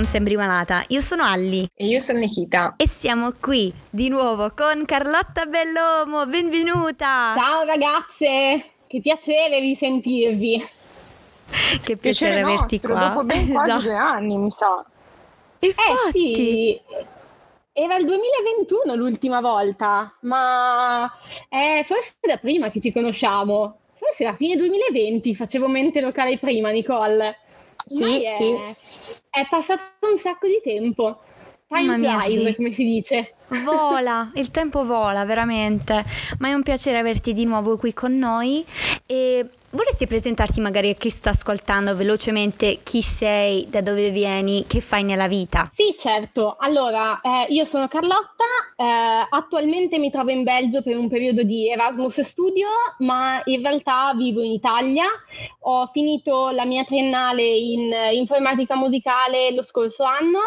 non sembri malata. Io sono Alli. E io sono Nikita. E siamo qui di nuovo con Carlotta Bellomo. Benvenuta! Ciao ragazze, che piacere risentirvi. Che piacere, piacere averti nostro, qua. Dopo ben quasi esatto. due anni, mi sa. Infatti. Eh sì, era il 2021 l'ultima volta, ma è forse da prima che ci conosciamo. Forse era fine 2020, facevo mente locale prima, Nicole. Sì, è, sì. È passato un sacco di tempo. Time Mamma flies, mia, sì. come si dice. Vola, il tempo vola veramente, ma è un piacere averti di nuovo qui con noi e vorresti presentarti magari a chi sta ascoltando velocemente chi sei, da dove vieni, che fai nella vita? Sì, certo. Allora, eh, io sono Carlotta, eh, attualmente mi trovo in Belgio per un periodo di Erasmus Studio, ma in realtà vivo in Italia. Ho finito la mia triennale in informatica musicale lo scorso anno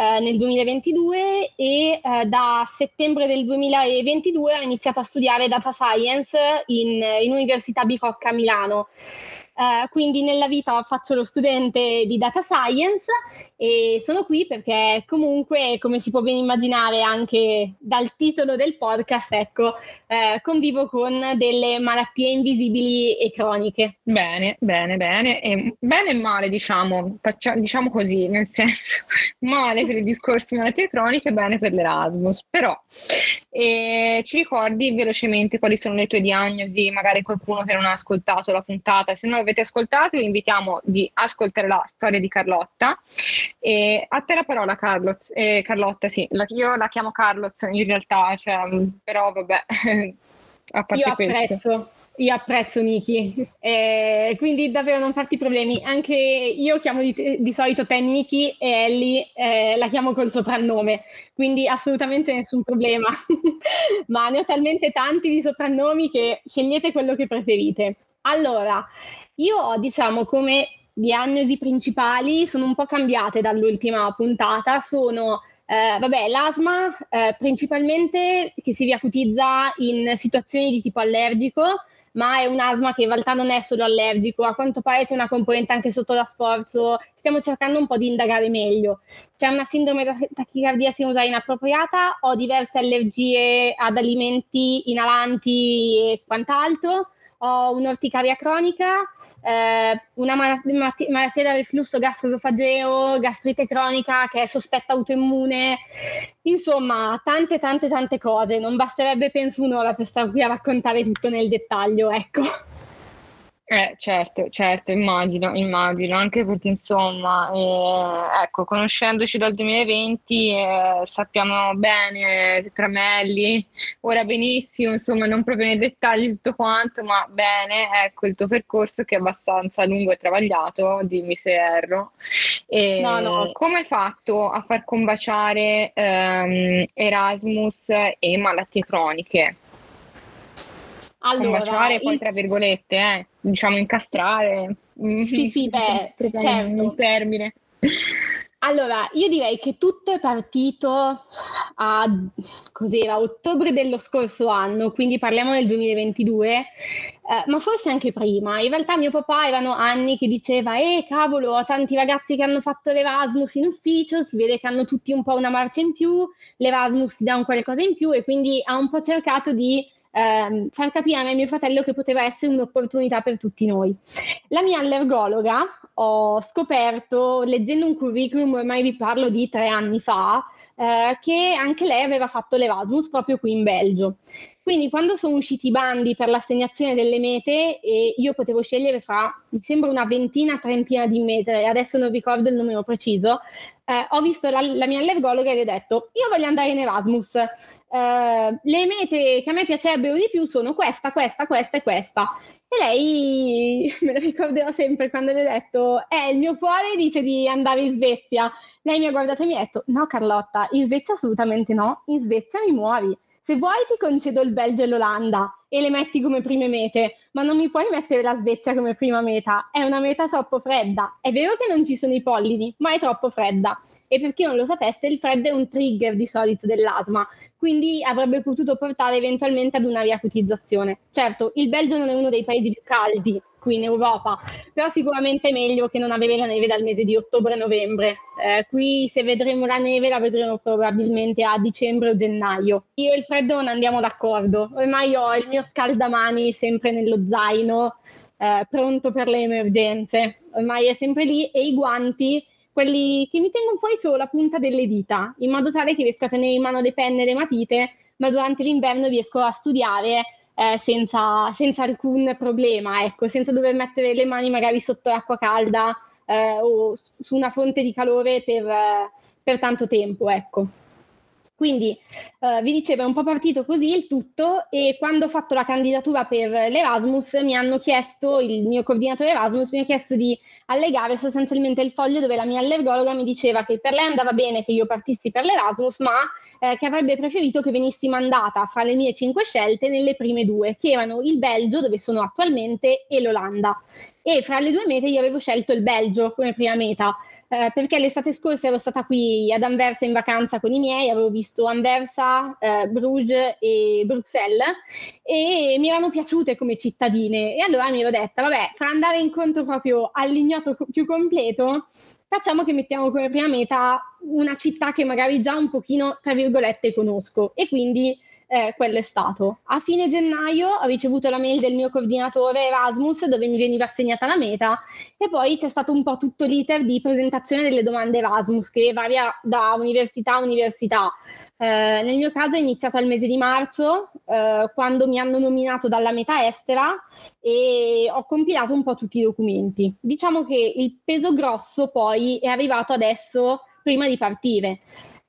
eh, nel 2022 e eh, da settembre del 2022 ho iniziato a studiare data science in, in Università Bicocca a Milano. Uh, quindi nella vita faccio lo studente di data science e sono qui perché comunque, come si può ben immaginare anche dal titolo del podcast, ecco, eh, convivo con delle malattie invisibili e croniche. Bene, bene, bene. E bene e male, diciamo, diciamo così, nel senso, male per il discorso di malattie croniche, bene per l'Erasmus. Però eh, ci ricordi velocemente quali sono le tue diagnosi? Magari qualcuno che non ha ascoltato la puntata, se non l'avete ascoltato vi invitiamo di ascoltare la storia di Carlotta. E a te la parola Carlot, eh, Carlotta, sì, la, io la chiamo Carlos in realtà, cioè, però vabbè, a parte io questo. Io apprezzo Niki, eh, quindi davvero non farti problemi. Anche io chiamo di, di solito te Niki e Ellie eh, la chiamo col soprannome, quindi assolutamente nessun problema. Ma ne ho talmente tanti di soprannomi che scegliete quello che preferite. Allora, io ho diciamo come diagnosi principali sono un po' cambiate dall'ultima puntata, sono eh, vabbè, l'asma eh, principalmente che si riacutizza in situazioni di tipo allergico, ma è un asma che in realtà non è solo allergico, a quanto pare c'è una componente anche sotto da sforzo, stiamo cercando un po' di indagare meglio. C'è una sindrome da tachicardia sinusale inappropriata, ho diverse allergie ad alimenti inalanti e quant'altro, ho un'orticaria cronica, eh, una malattia, da reflusso gastroesofageo, gastrite cronica che è sospetta autoimmune, insomma tante tante tante cose, non basterebbe penso un'ora per stare qui a raccontare tutto nel dettaglio, ecco. Eh, certo, certo, immagino, immagino, anche perché insomma, eh, ecco, conoscendoci dal 2020 eh, sappiamo bene Tramelli, ora benissimo, insomma, non proprio nei dettagli tutto quanto, ma bene, ecco, il tuo percorso che è abbastanza lungo e travagliato, dimmi se erro. E no, no. Come hai fatto a far combaciare ehm, Erasmus e malattie croniche? Allora, combaciare poi tra virgolette, eh, diciamo incastrare. Sì, sì, beh, certo. Un termine. Allora, io direi che tutto è partito a cos'era, ottobre dello scorso anno, quindi parliamo del 2022, eh, ma forse anche prima. In realtà mio papà erano anni che diceva, eh cavolo, ho tanti ragazzi che hanno fatto l'Erasmus in ufficio, si vede che hanno tutti un po' una marcia in più, l'Erasmus ti dà un qualcosa in più e quindi ha un po' cercato di ehm, far capire a mio fratello che poteva essere un'opportunità per tutti noi. La mia allergologa ho scoperto, leggendo un curriculum, ormai vi parlo di tre anni fa, eh, che anche lei aveva fatto l'Erasmus proprio qui in Belgio. Quindi quando sono usciti i bandi per l'assegnazione delle mete e io potevo scegliere fra, mi sembra una ventina, trentina di mete, adesso non ricordo il numero preciso, eh, ho visto la, la mia allergologa e le ho detto, io voglio andare in Erasmus. Uh, le mete che a me piacerebbero di più sono questa, questa, questa e questa. E lei me lo ricorderò sempre quando le ho detto: Eh, il mio cuore dice di andare in Svezia. Lei mi ha guardato e mi ha detto: No, Carlotta, in Svezia assolutamente no. In Svezia mi muovi. Se vuoi ti concedo il Belgio e l'Olanda e le metti come prime mete, ma non mi puoi mettere la Svezia come prima meta. È una meta troppo fredda. È vero che non ci sono i pollini, ma è troppo fredda. E per chi non lo sapesse, il freddo è un trigger di solito dell'asma quindi avrebbe potuto portare eventualmente ad una riacutizzazione. Certo, il Belgio non è uno dei paesi più caldi, qui in Europa, però sicuramente è meglio che non avere la neve dal mese di ottobre-novembre. Eh, qui se vedremo la neve la vedremo probabilmente a dicembre o gennaio. Io e il freddo non andiamo d'accordo, ormai ho il mio scaldamani sempre nello zaino, eh, pronto per le emergenze, ormai è sempre lì e i guanti quelli che mi tengono fuori solo la punta delle dita, in modo tale che riesco a tenere in mano le penne e le matite, ma durante l'inverno riesco a studiare eh, senza, senza, alcun problema, ecco, senza dover mettere le mani magari sotto l'acqua calda eh, o su una fonte di calore per, per tanto tempo, ecco. Quindi eh, vi dicevo, è un po' partito così il tutto e quando ho fatto la candidatura per l'Erasmus mi hanno chiesto, il mio coordinatore Erasmus mi ha chiesto di allegare sostanzialmente il foglio dove la mia allergologa mi diceva che per lei andava bene che io partissi per l'Erasmus, ma eh, che avrebbe preferito che venissi mandata fra le mie cinque scelte nelle prime due, che erano il Belgio, dove sono attualmente, e l'Olanda. E fra le due mete io avevo scelto il Belgio come prima meta eh, perché l'estate scorsa ero stata qui ad Anversa in vacanza con i miei, avevo visto Anversa, eh, Bruges e Bruxelles e mi erano piaciute come cittadine. E allora mi ero detta, vabbè, fra andare incontro proprio all'ignoto più completo, facciamo che mettiamo come prima meta una città che magari già un pochino, tra virgolette, conosco. E quindi eh, quello è stato. A fine gennaio ho ricevuto la mail del mio coordinatore Erasmus dove mi veniva assegnata la meta e poi c'è stato un po' tutto l'iter di presentazione delle domande Erasmus che varia da università a università. Eh, nel mio caso è iniziato al mese di marzo, eh, quando mi hanno nominato dalla metà estera e ho compilato un po' tutti i documenti. Diciamo che il peso grosso poi è arrivato adesso prima di partire.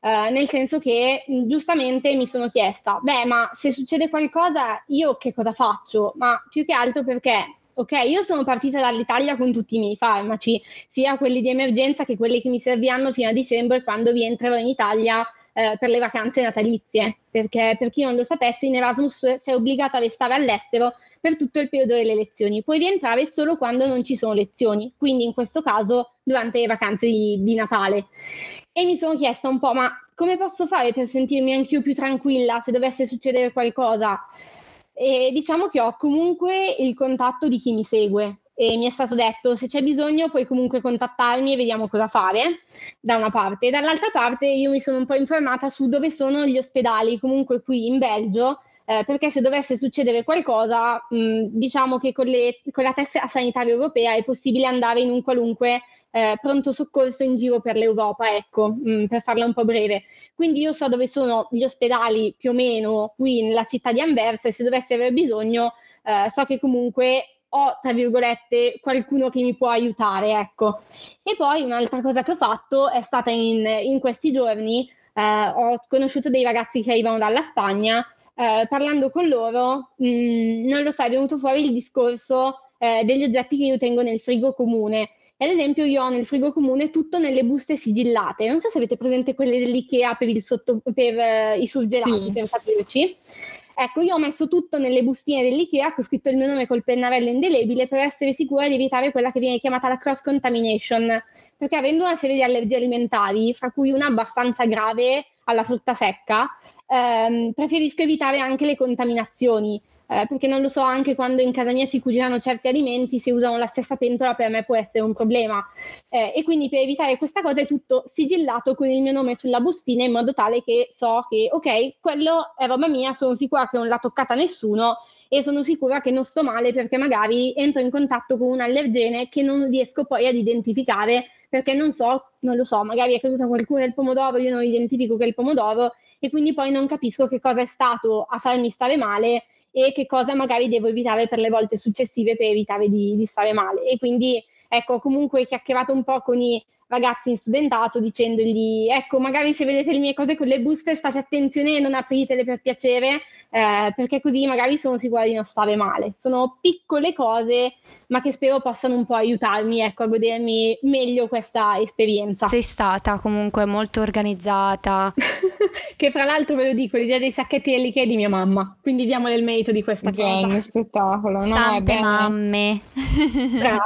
Uh, nel senso che giustamente mi sono chiesta, beh, ma se succede qualcosa, io che cosa faccio? Ma più che altro perché, ok, io sono partita dall'Italia con tutti i miei farmaci, sia quelli di emergenza che quelli che mi serviranno fino a dicembre quando rientrerò in Italia eh, per le vacanze natalizie, perché per chi non lo sapesse, in Erasmus sei obbligata a restare all'estero per tutto il periodo delle lezioni, puoi rientrare solo quando non ci sono lezioni, quindi in questo caso durante le vacanze di, di Natale. E mi sono chiesta un po', ma come posso fare per sentirmi anch'io più tranquilla se dovesse succedere qualcosa? E diciamo che ho comunque il contatto di chi mi segue e mi è stato detto se c'è bisogno puoi comunque contattarmi e vediamo cosa fare da una parte eh, perché se dovesse succedere qualcosa mh, diciamo che con, le, con la tessera sanitaria europea è possibile andare in un qualunque eh, pronto soccorso in giro per l'Europa, ecco, mh, per farla un po' breve. Quindi io so dove sono gli ospedali più o meno qui nella città di Anversa e se dovessi avere bisogno eh, so che comunque ho, tra virgolette, qualcuno che mi può aiutare, ecco. E poi un'altra cosa che ho fatto è stata in, in questi giorni, eh, ho conosciuto dei ragazzi che arrivano dalla Spagna, eh, parlando con loro, mh, mm, non lo so, è venuto fuori il discorso eh, degli oggetti che io tengo nel frigo comune ad esempio io ho nel frigo comune tutto nelle buste sigillate, non so se avete presente quelle dell'IKEA per, sotto, per uh, i surgelati, sì. per capirci. Ecco, io ho messo tutto nelle bustine dell'IKEA, ho scritto il mio nome col pennarello indelebile per essere sicura di evitare quella che viene chiamata la cross contamination, perché avendo una serie di allergie alimentari, fra cui una abbastanza grave alla frutta secca, ehm, preferisco evitare anche le contaminazioni eh, perché non lo so, anche quando in casa mia si cucinano certi alimenti, se usano la stessa pentola per me può essere un problema. Eh, e quindi per evitare questa cosa è tutto sigillato con il mio nome sulla bustina in modo tale che so che, ok, quello è roba mia, sono sicura che non l'ha toccata nessuno e sono sicura che non sto male perché magari entro in contatto con un allergene che non riesco poi ad identificare perché non so, non lo so, magari è caduta qualcuno nel pomodoro, io non identifico che è il pomodoro e quindi poi non capisco che cosa è stato a farmi stare male e che cosa magari devo evitare per le volte successive per evitare di, di stare male. E quindi ecco, comunque chiacchierato un po' con i ragazzi in studentato dicendogli ecco magari se vedete le mie cose con le buste state attenzione e non apritele per piacere eh, perché così magari sono sicura di non stare male. Sono piccole cose ma che spero possano un po' aiutarmi ecco, a godermi meglio questa esperienza. Sei stata comunque molto organizzata. Che tra l'altro ve lo dico l'idea dei sacchetti dell'Ikea è di mia mamma quindi diamole il merito di questa bene, cosa. spettacolo no, Sante mamme. Brava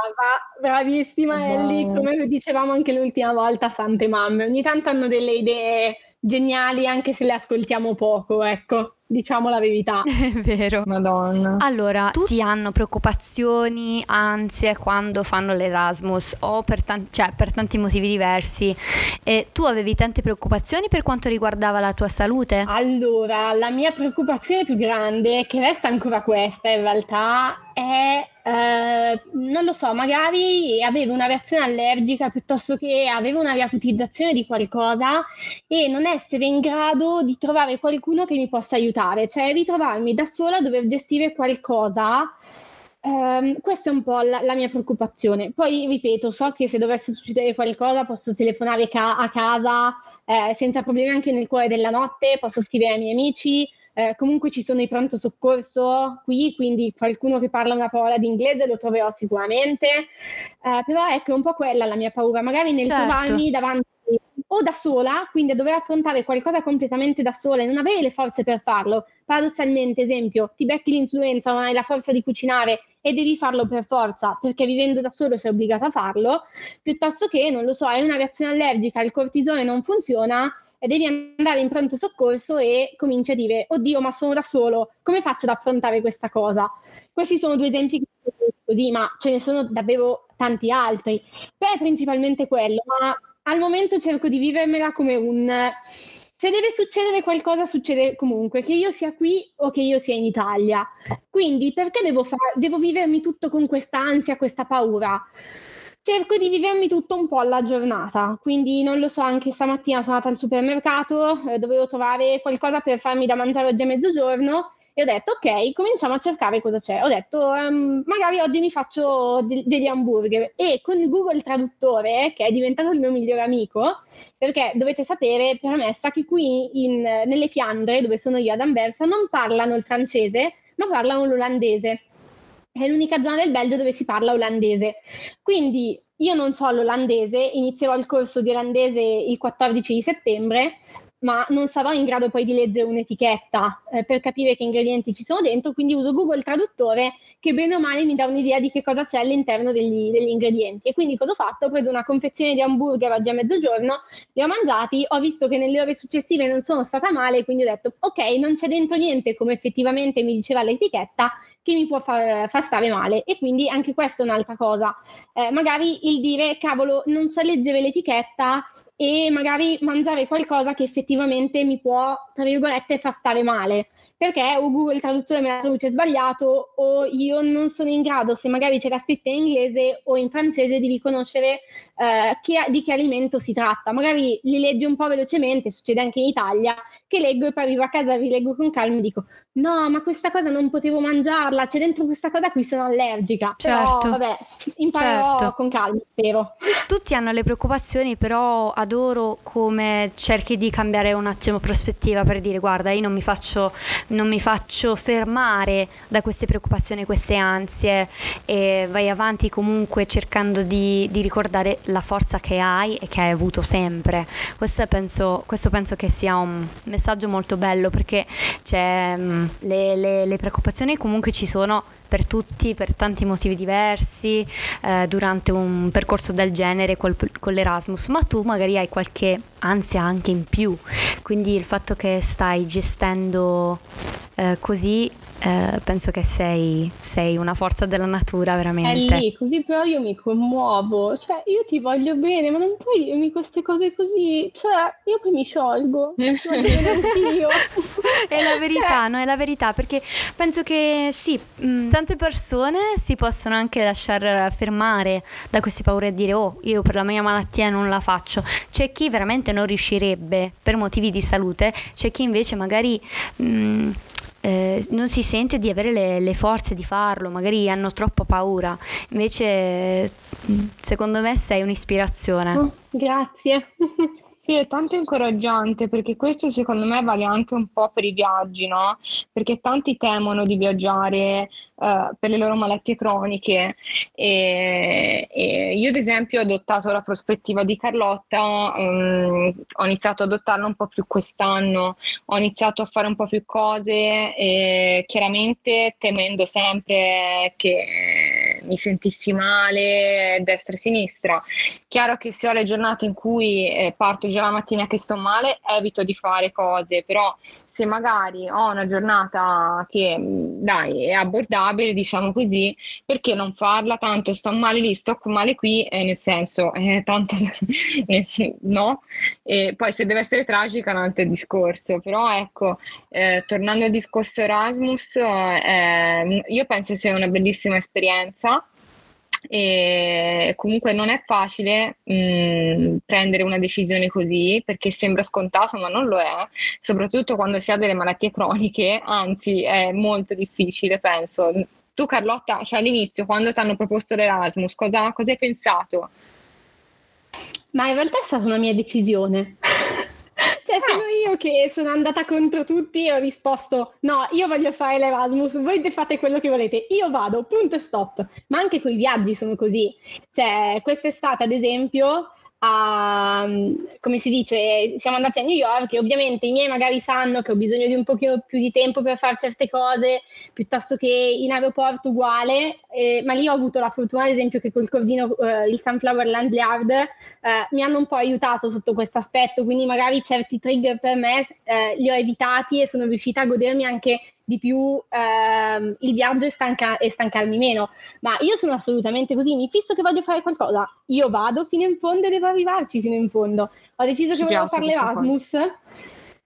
bravissima Ellie come dicevamo anche l'ultima volta Sante Mamme. Ogni tanto hanno delle idee geniali anche se le ascoltiamo poco, ecco. diciamo la verità. È vero. Madonna. Allora, tutti hanno preoccupazioni, ansie quando fanno l'Erasmus o per, tan- cioè, per tanti motivi diversi. E tu avevi tante preoccupazioni per quanto riguardava la tua salute? Allora, la mia preoccupazione più grande, che resta ancora questa in realtà, è eh, non lo so, magari avevo una reazione allergica piuttosto che avevo una riacutizzazione di qualcosa e non essere in grado di trovare qualcuno che mi possa aiutare, cioè ritrovarmi da sola a dover gestire qualcosa. Um, questa è un po' la, la, mia preoccupazione. Poi ripeto, so che se dovesse succedere qualcosa posso telefonare ca- a casa eh, senza problemi anche nel cuore della notte, posso scrivere ai miei amici, eh, comunque ci sono i pronto soccorso qui, quindi qualcuno che parla una parola di inglese lo troverò sicuramente. Eh, però ecco, è un po' quella la mia paura, magari nel certo. trovarmi davanti o da sola, quindi a dover affrontare qualcosa completamente da sola e non avere le forze per farlo. Paradossalmente, esempio, ti becchi l'influenza, non hai la forza di cucinare e devi farlo per forza, perché vivendo da solo sei obbligato a farlo, piuttosto che, non lo so, hai una reazione allergica, il cortisone non funziona e devi andare in pronto soccorso e cominci a dire, oddio, ma sono da solo, come faccio ad affrontare questa cosa? Questi sono due esempi così, ma ce ne sono davvero tanti altri. Però è principalmente quello, ma al momento cerco di vivermela come un... Se deve succedere qualcosa, succede comunque, che io sia qui o che io sia in Italia. Quindi perché devo, far, devo vivermi tutto con questa ansia, questa paura? Cerco di vivermi tutto un po' alla giornata, quindi non lo so, anche stamattina sono andata al supermercato, eh, dovevo trovare qualcosa per farmi da mangiare oggi a mezzogiorno e ho detto ok, cominciamo a cercare cosa c'è. Ho detto um, magari oggi mi faccio de- degli hamburger e con Google Traduttore, che è diventato il mio migliore amico, perché dovete sapere, premessa, che qui in, nelle Fiandre, dove sono io ad Anversa, non parlano il francese, ma parlano l'olandese è l'unica zona del Belgio dove si parla olandese. Quindi io non so l'olandese, inizierò il corso di olandese il 14 di settembre ma non sarò in grado poi di leggere un'etichetta eh, per capire che ingredienti ci sono dentro, quindi uso Google Traduttore che bene o male mi dà un'idea di che cosa c'è all'interno degli, degli ingredienti. E quindi cosa ho fatto? Ho preso una confezione di hamburger oggi a mezzogiorno, li ho mangiati, ho visto che nelle ore successive non sono stata male, quindi ho detto ok, non c'è dentro niente come effettivamente mi diceva l'etichetta, che mi può far, far, stare male. E quindi anche questa è un'altra cosa. Eh, magari il dire, cavolo, non so leggere l'etichetta e magari mangiare qualcosa che effettivamente mi può, tra virgolette, far stare male. Perché o Google Traduttore me la traduce sbagliato o io non sono in grado, se magari c'era scritto in inglese o in francese, di riconoscere eh, che, di che alimento si tratta. Magari li leggi un po' velocemente, succede anche in Italia, che leggo e poi arrivo a casa, rileggo con calma e dico no, ma questa cosa non potevo mangiarla, c'è dentro questa cosa a cui sono allergica. Certo. Però, vabbè, imparerò certo. con calma, spero. Tutti hanno le preoccupazioni, però adoro come cerchi di cambiare un attimo prospettiva per dire guarda, io non mi faccio, non mi faccio fermare da queste preoccupazioni, queste ansie e vai avanti comunque cercando di, di ricordare la forza che hai e che hai avuto sempre. Questo penso, questo penso che sia un messaggio molto bello perché mm, le, le, le preoccupazioni comunque ci sono per tutti, per tanti motivi diversi, eh, durante un percorso del genere col, con l'Erasmus, ma tu magari hai qualche ansia anche in più, quindi il fatto che stai gestendo eh, così eh, penso che sei, sei, una forza della natura veramente. È lì, così però io mi commuovo, cioè io ti voglio bene, ma non puoi dirmi queste cose così, cioè io poi mi sciolgo, mi io. è la verità, cioè... no? È la verità, perché penso che sì, mh, mm, tante persone si possono anche lasciare fermare da queste paure e dire oh, io per la mia malattia non la faccio. C'è chi veramente non riuscirebbe per motivi di salute, c'è chi invece magari... Mh, mm, eh, non si sente di avere le, le, forze di farlo, magari hanno troppa paura. Invece, secondo me, sei un'ispirazione. Oh, grazie. Sì, è tanto incoraggiante perché questo secondo me vale anche un po' per i viaggi, no? Perché tanti temono di viaggiare uh, per le loro malattie croniche e, e, io ad esempio ho adottato la prospettiva di Carlotta, um, ho iniziato ad adottarla un po' più quest'anno, ho iniziato a fare un po' più cose chiaramente temendo sempre che mi sentissi male destra e sinistra. Chiaro che se ho le giornate in cui eh, parto già la mattina che sto male, evito di fare cose, però se magari ho una giornata che dai è abbordabile, diciamo così, perché non farla? Tanto sto male lì, sto male qui, eh, nel senso, eh, tanto no. E poi se deve essere tragica è un altro discorso, però ecco, eh, tornando al discorso Erasmus, eh, io penso sia una bellissima esperienza e comunque non è facile mh, mm, prendere una decisione così perché sembra scontato ma non lo è, soprattutto quando si ha delle malattie croniche, anzi è molto difficile penso. Tu Carlotta, cioè all'inizio quando ti hanno proposto l'Erasmus, cosa, cosa hai pensato? Ma in realtà è stata una mia decisione. Cioè, sono ah. io che sono andata contro tutti e ho risposto: no, io voglio fare l'Erasmus, voi fate quello che volete, io vado, punto e stop. Ma anche con i viaggi sono così. Cioè, quest'estate, ad esempio, a, come si dice, siamo andati a New York e ovviamente i miei magari sanno che ho bisogno di un pochino più di tempo per fare certe cose, piuttosto che in aeroporto uguale, eh, ma lì ho avuto la fortuna ad esempio che col cordino, eh, il Sunflower Land Yard, eh, mi hanno un po' aiutato sotto questo aspetto, quindi magari certi trigger per me eh, li ho evitati e sono riuscita a godermi anche di più ehm, il viaggio e, stanca- e, stancarmi meno. Ma io sono assolutamente così, mi fisso che voglio fare qualcosa, io vado fino in fondo e devo arrivarci fino in fondo. Ho deciso Ci che volevo fare l'Erasmus.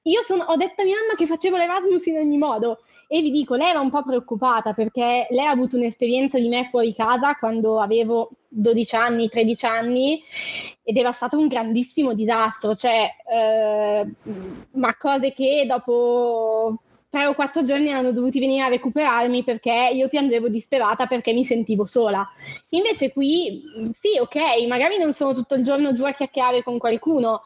Io sono, ho detto a mia mamma che facevo l'Erasmus in ogni modo. E vi dico, lei era un po' preoccupata perché lei ha avuto un'esperienza di me fuori casa quando avevo 12 anni, 13 anni ed era stato un grandissimo disastro, cioè, eh, ma cose che dopo tre o quattro giorni erano dovuti venire a recuperarmi perché io piangevo disperata perché mi sentivo sola. Invece qui, sì, ok, magari non sono tutto il giorno giù a chiacchierare con qualcuno.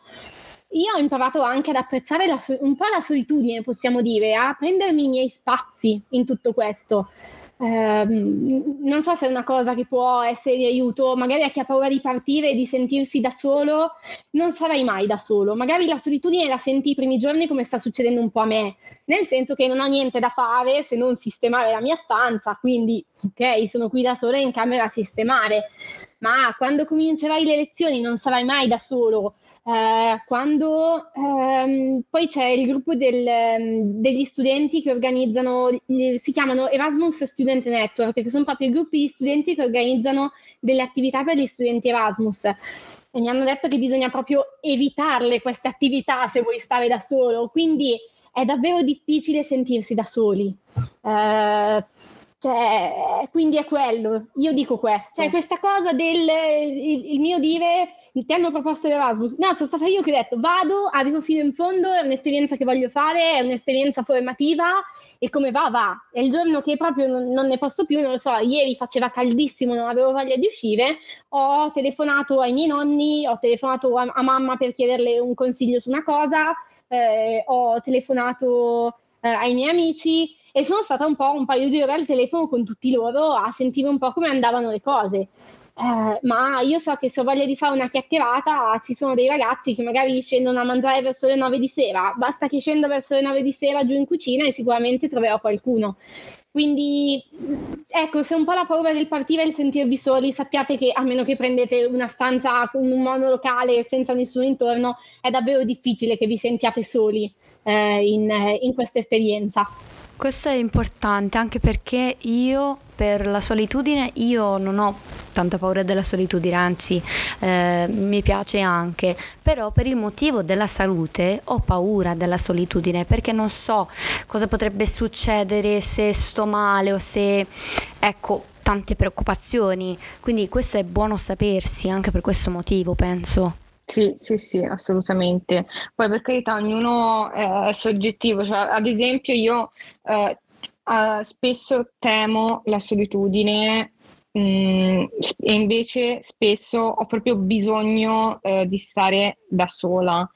Io ho imparato anche ad apprezzare so- un po' la solitudine, possiamo dire, a prendermi i miei spazi in tutto questo. Eh, non so se è una cosa che può essere di aiuto, magari a chi ha paura di partire e di sentirsi da solo, non sarai mai da solo. Magari la solitudine la senti i primi giorni come sta succedendo un po' a me, nel senso che non ho niente da fare se non sistemare la mia stanza, quindi ok, sono qui da sola in camera a sistemare, ma quando comincerai le lezioni non sarai mai da solo eh, quando ehm, poi c'è il gruppo del, ehm, degli studenti che organizzano, si chiamano Erasmus Student Network, che sono proprio i gruppi di studenti che organizzano delle attività per gli studenti Erasmus. E mi hanno detto che bisogna proprio evitarle queste attività se vuoi stare da solo, quindi è davvero difficile sentirsi da soli. Eh, cioè, quindi è quello, io dico questo. Cioè, questa cosa del il, il mio dire ti hanno proposto l'Erasmus. No, sono stata io che ho detto vado, arrivo fino in fondo, è un'esperienza che voglio fare, è un'esperienza formativa e come va, va. E il giorno che proprio non, non, ne posso più, non lo so, ieri faceva caldissimo, non avevo voglia di uscire, ho telefonato ai miei nonni, ho telefonato a, a mamma per chiederle un consiglio su una cosa, eh, ho telefonato eh, ai miei amici e sono stata un po' un paio di ore al telefono con tutti loro a sentire un po' come andavano le cose. Eh, ma io so che se ho voglia di fare una chiacchierata ci sono dei ragazzi che magari scendono a mangiare verso le 9 di sera, basta che scendo verso le 9 di sera giù in cucina e sicuramente troverò qualcuno. Quindi ecco, se un po' la paura del partire e il sentirvi soli, sappiate che a meno che prendete una stanza con un monolocale senza nessuno intorno, è davvero difficile che vi sentiate soli eh, in, in questa esperienza. Questo è importante anche perché io per la solitudine io non ho tanta paura della solitudine, anzi eh, mi piace anche, però per il motivo della salute ho paura della solitudine perché non so cosa potrebbe succedere se sto male o se ecco tante preoccupazioni, quindi questo è buono sapersi anche per questo motivo, penso. Sì, sì, sì, assolutamente. Poi per carità, ognuno è soggettivo, cioè, ad esempio io eh, eh, spesso temo la solitudine mm, e invece spesso ho proprio bisogno eh, di stare da sola.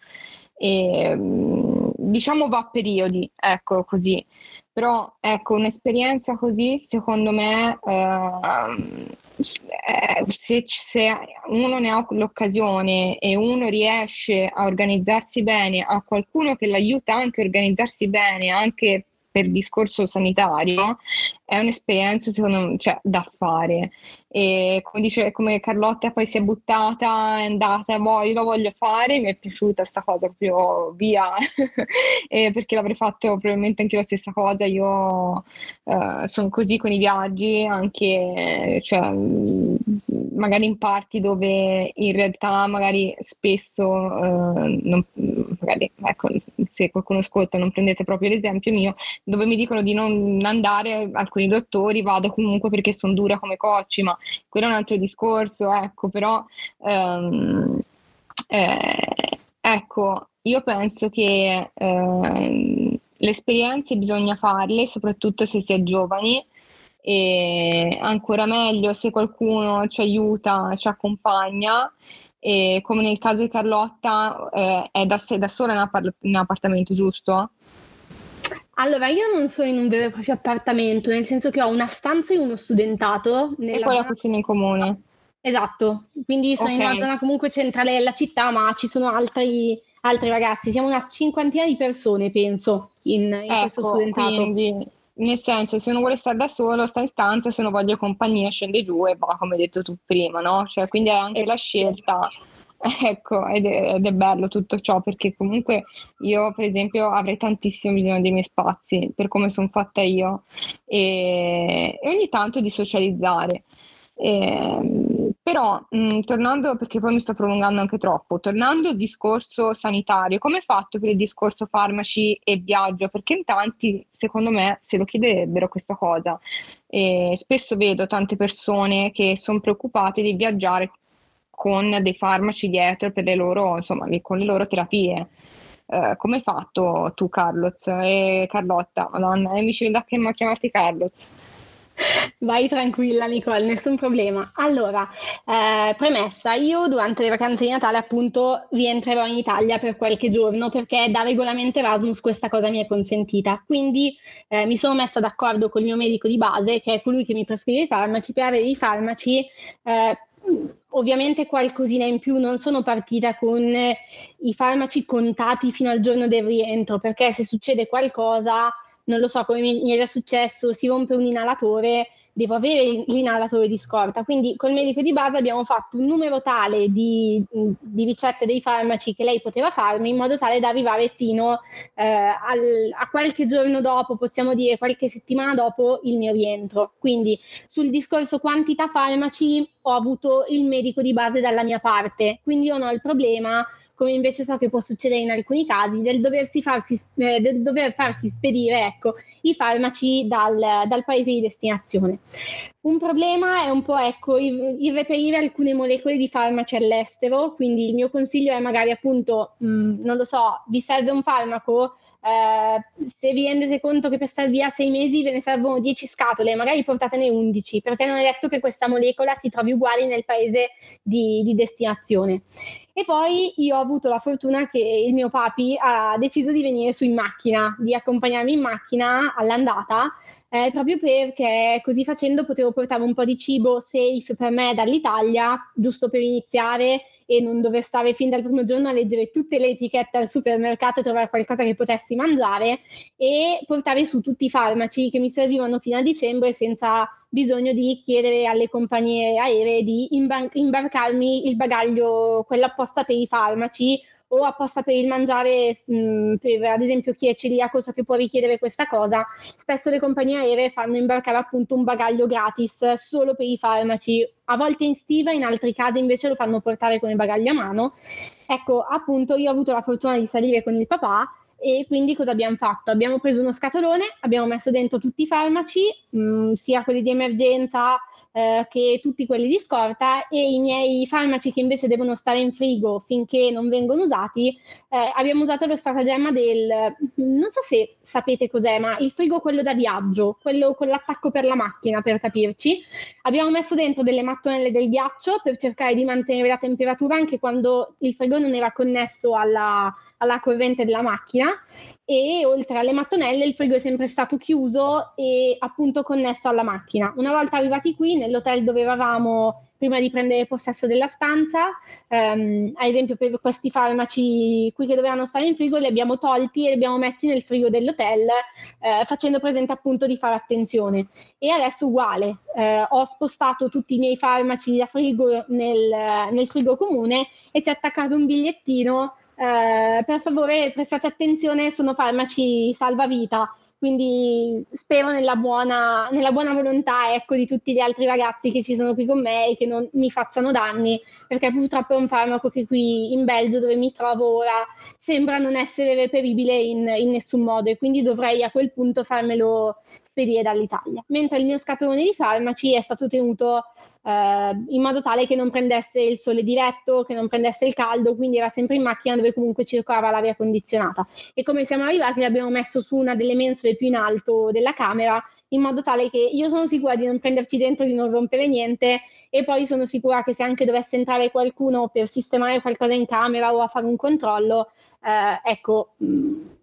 E, mm, diciamo va a periodi, ecco così. Però ecco, un'esperienza così secondo me eh, eh, se, se, uno ne ha l'occasione e uno riesce a organizzarsi bene, a qualcuno che l'aiuta anche a organizzarsi bene, anche per discorso sanitario, è un'esperienza secondo me cioè, da fare. E come dice come Carlotta poi si è buttata è andata boh, io lo voglio fare mi è piaciuta sta cosa proprio via. Perché l'avrei fatto probabilmente anche la stessa cosa io uh, sono così con i viaggi anche cioè, magari in parti dove in realtà magari spesso uh, non, magari ecco se qualcuno ascolta non prendete proprio l'esempio mio dove mi dicono di non andare alcuni dottori vado comunque perché sono dura come cocci ma quello è un altro discorso, ecco, però ehm, eh, ecco, io penso che eh, le esperienze bisogna farle, soprattutto se si è giovani, e ancora meglio se qualcuno ci aiuta, ci accompagna. E come nel caso di Carlotta, eh, è da, da sola in, app- in appartamento, giusto? Allora, io non sono in un vero e proprio appartamento, nel senso che ho una stanza e uno studentato. E poi la cucina in comune. Esatto, quindi sono okay. in una zona comunque centrale della città, ma ci sono altri, altri ragazzi, siamo una cinquantina di persone, penso, in, in ecco, questo studentato. Quindi, nel senso, se uno vuole stare da solo, sta in stanza, se non voglio compagnia, scende giù e va, come hai detto tu prima, no? Cioè, quindi è anche la scelta Ecco, ed è, ed è, bello tutto ciò perché comunque io, per esempio, avrei tantissimo bisogno dei miei spazi per come sono fatta io e, e ogni tanto di socializzare. E, ehm, però, mh, tornando, perché poi mi sto prolungando anche troppo, tornando al discorso sanitario, come hai fatto per il discorso farmaci e viaggio? Perché in tanti, secondo me, se lo chiederebbero questa cosa. E spesso vedo tante persone che sono preoccupate di viaggiare con dei farmaci dietro per le loro, insomma, con le loro terapie. Uh, come hai fatto tu, Carlos e Carlotta? Madonna, mi ci da che chiamarti Carlos. Vai tranquilla Nicole, nessun problema. Allora, eh, premessa, io durante le vacanze di Natale appunto rientrerò in Italia per qualche giorno perché da regolamento Erasmus questa cosa mi è consentita. Quindi eh, mi sono messa d'accordo con il mio medico di base, che è colui che mi prescrive i farmaci, per avere i farmaci eh, ovviamente qualcosina in più, non sono partita con i farmaci contati fino al giorno del rientro, perché se succede qualcosa, non lo so, come mi era successo, si rompe un inalatore, devo avere l'inalatore di scorta. Quindi col medico di base abbiamo fatto un numero tale di, di ricette dei farmaci che lei poteva farmi in modo tale da arrivare fino eh, al, a qualche giorno dopo, possiamo dire qualche settimana dopo il mio rientro. Quindi sul discorso quantità farmaci ho avuto il medico di base dalla mia parte, quindi io non ho il problema come invece so che può succedere in alcuni casi, del, farsi, eh, del dover farsi spedire ecco, i farmaci dal, dal, paese di destinazione. Un problema è un po' ecco, il, il, reperire alcune molecole di farmaci all'estero, quindi il mio consiglio è magari appunto, mh, non lo so, vi serve un farmaco, Uh, se vi rendete conto che per stare via sei mesi ve ne servono 10 scatole, magari portatene 11, perché non è detto che questa molecola si trovi uguale nel paese di, di destinazione. E poi io ho avuto la fortuna che il mio papi ha deciso di venire su in macchina, di accompagnarmi in macchina all'andata, eh, proprio perché così facendo potevo portare un po' di cibo safe per me dall'Italia, giusto per iniziare e non dover stare fin dal primo giorno a leggere tutte le etichette al supermercato e trovare qualcosa che potessi mangiare e portare su tutti i farmaci che mi servivano fino a dicembre senza bisogno di chiedere alle compagnie aeree di imbar- imbarcarmi il bagaglio, quello apposta per i farmaci o apposta per il mangiare, mh, per ad esempio chi è celiaco so che può richiedere questa cosa, spesso le compagnie aeree fanno imbarcare appunto un bagaglio gratis solo per i farmaci, a volte in stiva, in altri casi invece lo fanno portare con il bagaglio a mano. Ecco, appunto io ho avuto la fortuna di salire con il papà e quindi cosa abbiamo fatto? Abbiamo preso uno scatolone, abbiamo messo dentro tutti i farmaci, mh, sia quelli di emergenza eh, che tutti quelli di scorta e i miei farmaci che invece devono stare in frigo finché non vengono usati, eh, abbiamo usato lo stratagemma del, non so se sapete cos'è, ma il frigo quello da viaggio, quello con l'attacco per la macchina per capirci. Abbiamo messo dentro delle mattonelle del ghiaccio per cercare di mantenere la temperatura anche quando il frigo non era connesso alla alla corrente della macchina e oltre alle mattonelle il frigo è sempre stato chiuso e appunto connesso alla macchina. Una volta arrivati qui nell'hotel dove eravamo prima di prendere possesso della stanza, ehm, ad esempio per questi farmaci qui che dovevano stare in frigo li abbiamo tolti e li abbiamo messi nel frigo dell'hotel eh, facendo presente appunto di fare attenzione. E adesso uguale, eh, ho spostato tutti i miei farmaci da frigo nel, nel frigo comune e ci ho attaccato un bigliettino eh, per favore prestate attenzione, sono farmaci salvavita, quindi spero nella buona, nella buona volontà ecco, di tutti gli altri ragazzi che ci sono qui con me e che non mi facciano danni, perché purtroppo è un farmaco che qui in Belgio, dove mi trovo ora, sembra non essere reperibile in, in nessun modo e quindi dovrei a quel punto farmelo spedire dall'Italia. Mentre il mio scatolone di farmaci è stato tenuto eh, in modo tale che non prendesse il sole diretto, che non prendesse il caldo, quindi era sempre in macchina dove comunque circolava l'aria condizionata. E come siamo arrivati l'abbiamo messo su una delle mensole più in alto della camera, in modo tale che io sono sicura di non prenderci dentro, di non rompere niente e poi sono sicura che se anche dovesse entrare qualcuno per sistemare qualcosa in camera o a fare un controllo, eh, ecco,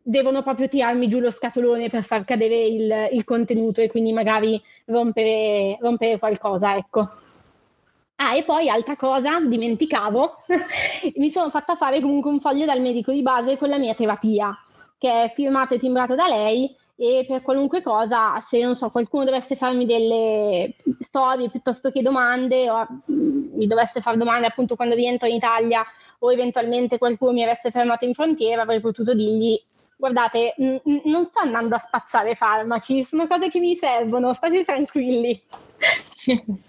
devono proprio tirarmi giù lo scatolone per far cadere il, il contenuto e quindi magari rompere, rompere qualcosa, ecco. Ah, e poi altra cosa, dimenticavo, mi sono fatta fare comunque un foglio dal medico di base con la mia terapia, che è firmato e timbrato da lei e per qualunque cosa, se non so, qualcuno dovesse farmi delle storie piuttosto che domande o mm, mi dovesse fare domande appunto quando rientro in Italia o eventualmente qualcuno mi avesse fermato in frontiera, avrei potuto dirgli guardate, n- non sto andando a spacciare farmaci, sono cose che mi servono, state tranquilli.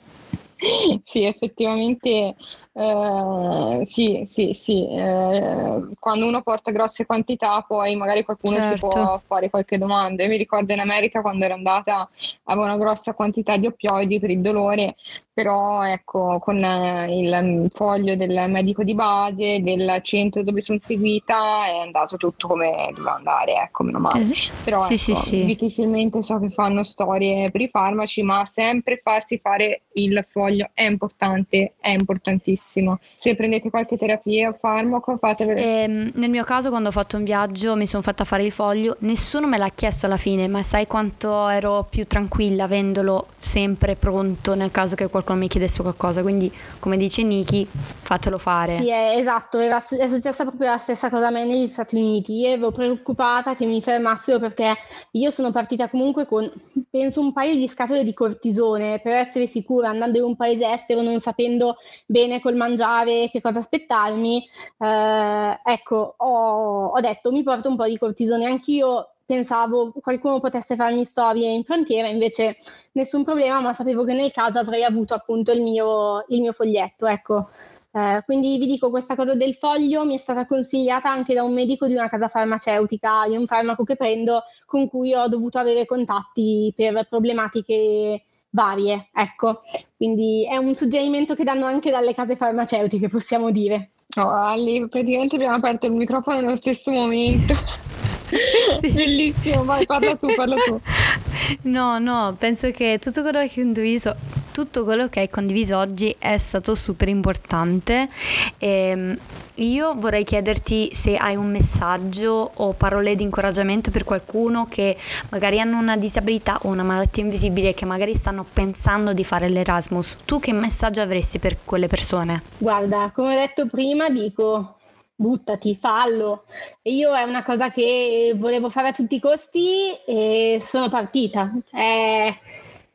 sì, effettivamente eh, sì, sì, sì. Eh, quando uno porta grosse quantità, poi magari qualcuno certo. si può certo. fare qualche domanda. Io mi ricordo in America quando ero andata, avevo una grossa quantità di oppioidi per il dolore, però ecco, con eh, il foglio del medico di base, del centro dove sono seguita, è andato tutto come doveva andare, ecco, meno male. Però sì, ecco, sì. difficilmente so che fanno storie per i farmaci, ma sempre farsi fare il foglio è importante, è importantissimo. Se prendete qualche terapia o farmaco, fatevelo. Ehm, nel mio caso, quando ho fatto un viaggio, mi sono fatta fare il foglio. Nessuno me l'ha chiesto alla fine, ma sai quanto ero più tranquilla avendolo sempre pronto nel caso che qualcuno mi chiedesse qualcosa. Quindi, come dice Niki, fatelo fare. Sì, è, esatto, era, è successa proprio la stessa cosa a me negli Stati Uniti. Io ero preoccupata che mi fermassero perché io sono partita comunque con, penso, un paio di scatole di cortisone per essere sicura, andando in un paese estero, non sapendo bene col mangiare, che cosa aspettarmi, eh, ecco, ho, ho detto mi porto un po' di cortisone anch'io, pensavo qualcuno potesse farmi storie in frontiera, invece nessun problema, ma sapevo che nel caso avrei avuto appunto il mio, il mio foglietto, ecco. Eh, quindi vi dico, questa cosa del foglio mi è stata consigliata anche da un medico di una casa farmaceutica, di un farmaco che prendo, con cui ho dovuto avere contatti per problematiche varie, ecco. Quindi è un suggerimento che danno anche dalle case farmaceutiche, possiamo dire. Oh, Ali, praticamente abbiamo aperto il microfono nello stesso momento. sì. Bellissimo, vai, parla tu, parla tu. No, no, penso che tutto quello che hai condiviso, tutto quello che hai condiviso oggi è stato super importante. E ehm, io vorrei chiederti se hai un messaggio o parole di incoraggiamento per qualcuno che magari hanno una disabilità o una malattia invisibile che magari stanno pensando di fare l'Erasmus. Tu che messaggio avresti per quelle persone? Guarda, come ho detto prima, dico buttati, fallo. E io è una cosa che volevo fare a tutti i costi e sono partita. Eh,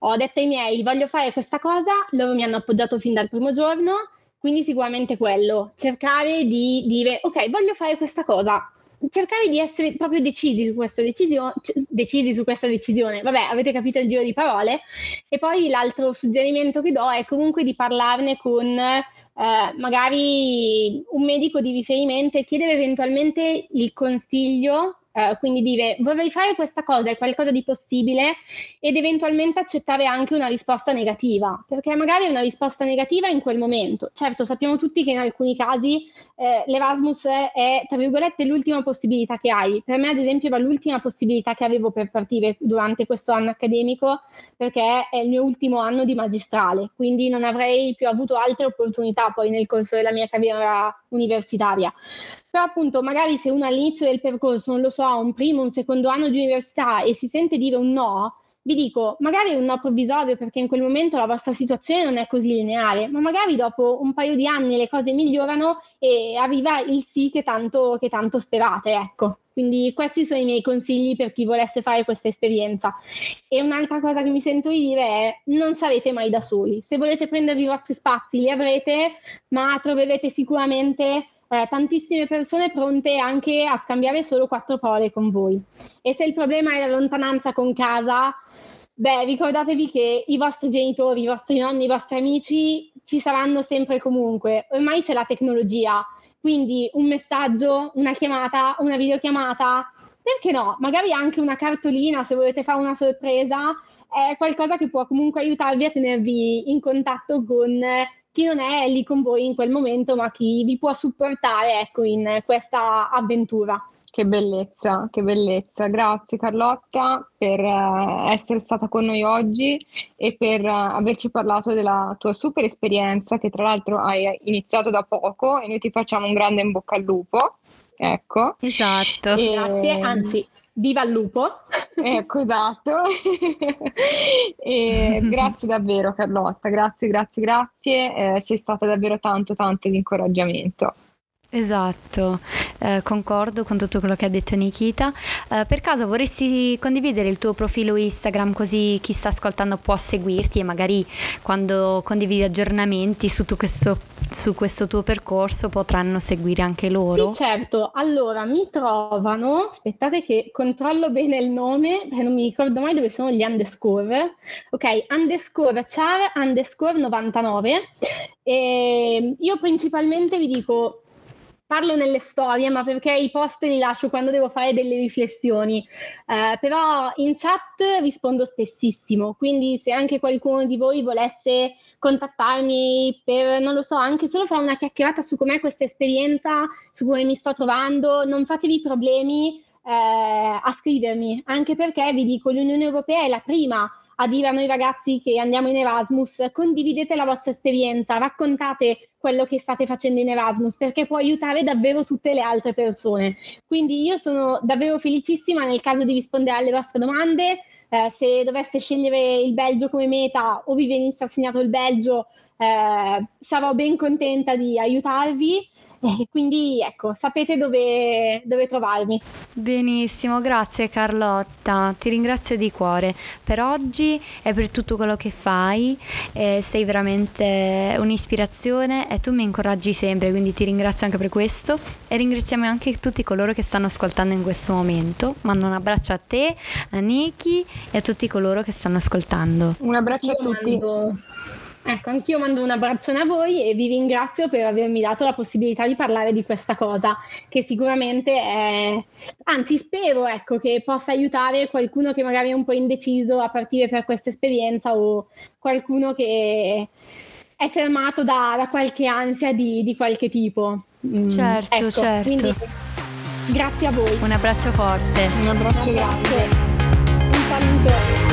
ho detto ai miei, voglio fare questa cosa, loro mi hanno appoggiato fin dal primo giorno quindi sicuramente quello, cercare di dire ok, voglio fare questa cosa, cercare di essere proprio decisi su questa decisione, decisi su questa decisione. Vabbè, avete capito il giro di parole. E poi l'altro suggerimento che do è comunque di parlarne con eh, magari un medico di riferimento e chiedere eventualmente il consiglio Uh, quindi dire vorrei fare questa cosa, è qualcosa di possibile ed eventualmente accettare anche una risposta negativa, perché magari è una risposta negativa in quel momento. Certo, sappiamo tutti che in alcuni casi eh, l'Erasmus è, tra virgolette, l'ultima possibilità che hai. Per me, ad esempio, era l'ultima possibilità che avevo per partire durante questo anno accademico, perché è il mio ultimo anno di magistrale, quindi non avrei più avuto altre opportunità poi nel corso della mia carriera universitaria. Però appunto magari se uno all'inizio del percorso, non lo so, un primo, un secondo anno di università e si sente dire un no, vi dico, magari è un no provvisorio perché in quel momento la vostra situazione non è così lineare, ma magari dopo un paio di anni le cose migliorano e arriva il sì che tanto, che tanto sperate, ecco. Quindi questi sono i miei consigli per chi volesse fare questa esperienza. E un'altra cosa che mi sento di dire è non sarete mai da soli. Se volete prendervi i vostri spazi li avrete, ma troverete sicuramente eh, tantissime persone pronte anche a scambiare solo quattro parole con voi. E se il problema è la lontananza con casa, beh, ricordatevi che i vostri genitori, i vostri nonni, i vostri amici ci saranno sempre e comunque. Ormai c'è la tecnologia, quindi un messaggio, una chiamata, una videochiamata, perché no? Magari anche una cartolina se volete fare una sorpresa, è qualcosa che può comunque aiutarvi a tenervi in contatto con chi non è lì con voi in quel momento, ma chi vi può supportare ecco, in questa avventura. Che bellezza, che bellezza. Grazie Carlotta per uh, essere stata con noi oggi e per uh, averci parlato della tua super esperienza che tra l'altro hai iniziato da poco e noi ti facciamo un grande in bocca al lupo. Ecco. Esatto. E... Grazie, anzi, Viva il lupo! Ecco, esatto. e grazie davvero Carlotta, grazie, grazie, grazie. Eh, sei stata davvero tanto, tanto di incoraggiamento. Esatto, eh, concordo con tutto quello che ha detto Nikita. Eh, per caso vorresti condividere il tuo profilo Instagram così chi sta ascoltando può seguirti e magari quando condividi aggiornamenti su, questo, su questo tuo percorso potranno seguire anche loro? Sì, certo. Allora, mi trovano, aspettate che controllo bene il nome, perché non mi ricordo mai dove sono gli underscore. Ok, underscore char underscore 99. E io principalmente vi dico parlo nelle storie, ma perché i post li lascio quando devo fare delle riflessioni. Eh, però in chat rispondo spessissimo, quindi se anche qualcuno di voi volesse contattarmi per, non lo so, anche solo fare una chiacchierata su com'è questa esperienza, su come mi sto trovando, non fatevi problemi eh, a scrivermi, anche perché vi dico, l'Unione Europea è la prima a dire a noi ragazzi che andiamo in Erasmus, condividete la vostra esperienza, raccontate quello che state facendo in Erasmus, perché può aiutare davvero tutte le altre persone. Quindi io sono davvero felicissima nel caso di rispondere alle vostre domande. Eh, se doveste scegliere il Belgio come meta o vi venisse assegnato il Belgio, eh, sarò ben contenta di aiutarvi e quindi ecco, sapete dove, dove trovarmi. Benissimo, grazie Carlotta, ti ringrazio di cuore per oggi e per tutto quello che fai, eh, sei veramente un'ispirazione e tu mi incoraggi sempre, quindi ti ringrazio anche per questo e ringraziamo anche tutti coloro che stanno ascoltando in questo momento. Mando un abbraccio a te, a Niki e a tutti coloro che stanno ascoltando. Un abbraccio Io a tutti. Ecco, anch'io mando un abbraccione a voi e vi ringrazio per avermi dato la possibilità di parlare di questa cosa, che sicuramente è, anzi spero ecco, che possa aiutare qualcuno che magari è un po' indeciso a partire per questa esperienza o qualcuno che è fermato da, da qualche ansia di, di, qualche tipo. Mm, certo, ecco, certo. Quindi, grazie a voi. Un abbraccio forte. Un abbraccio grazie. Un saluto.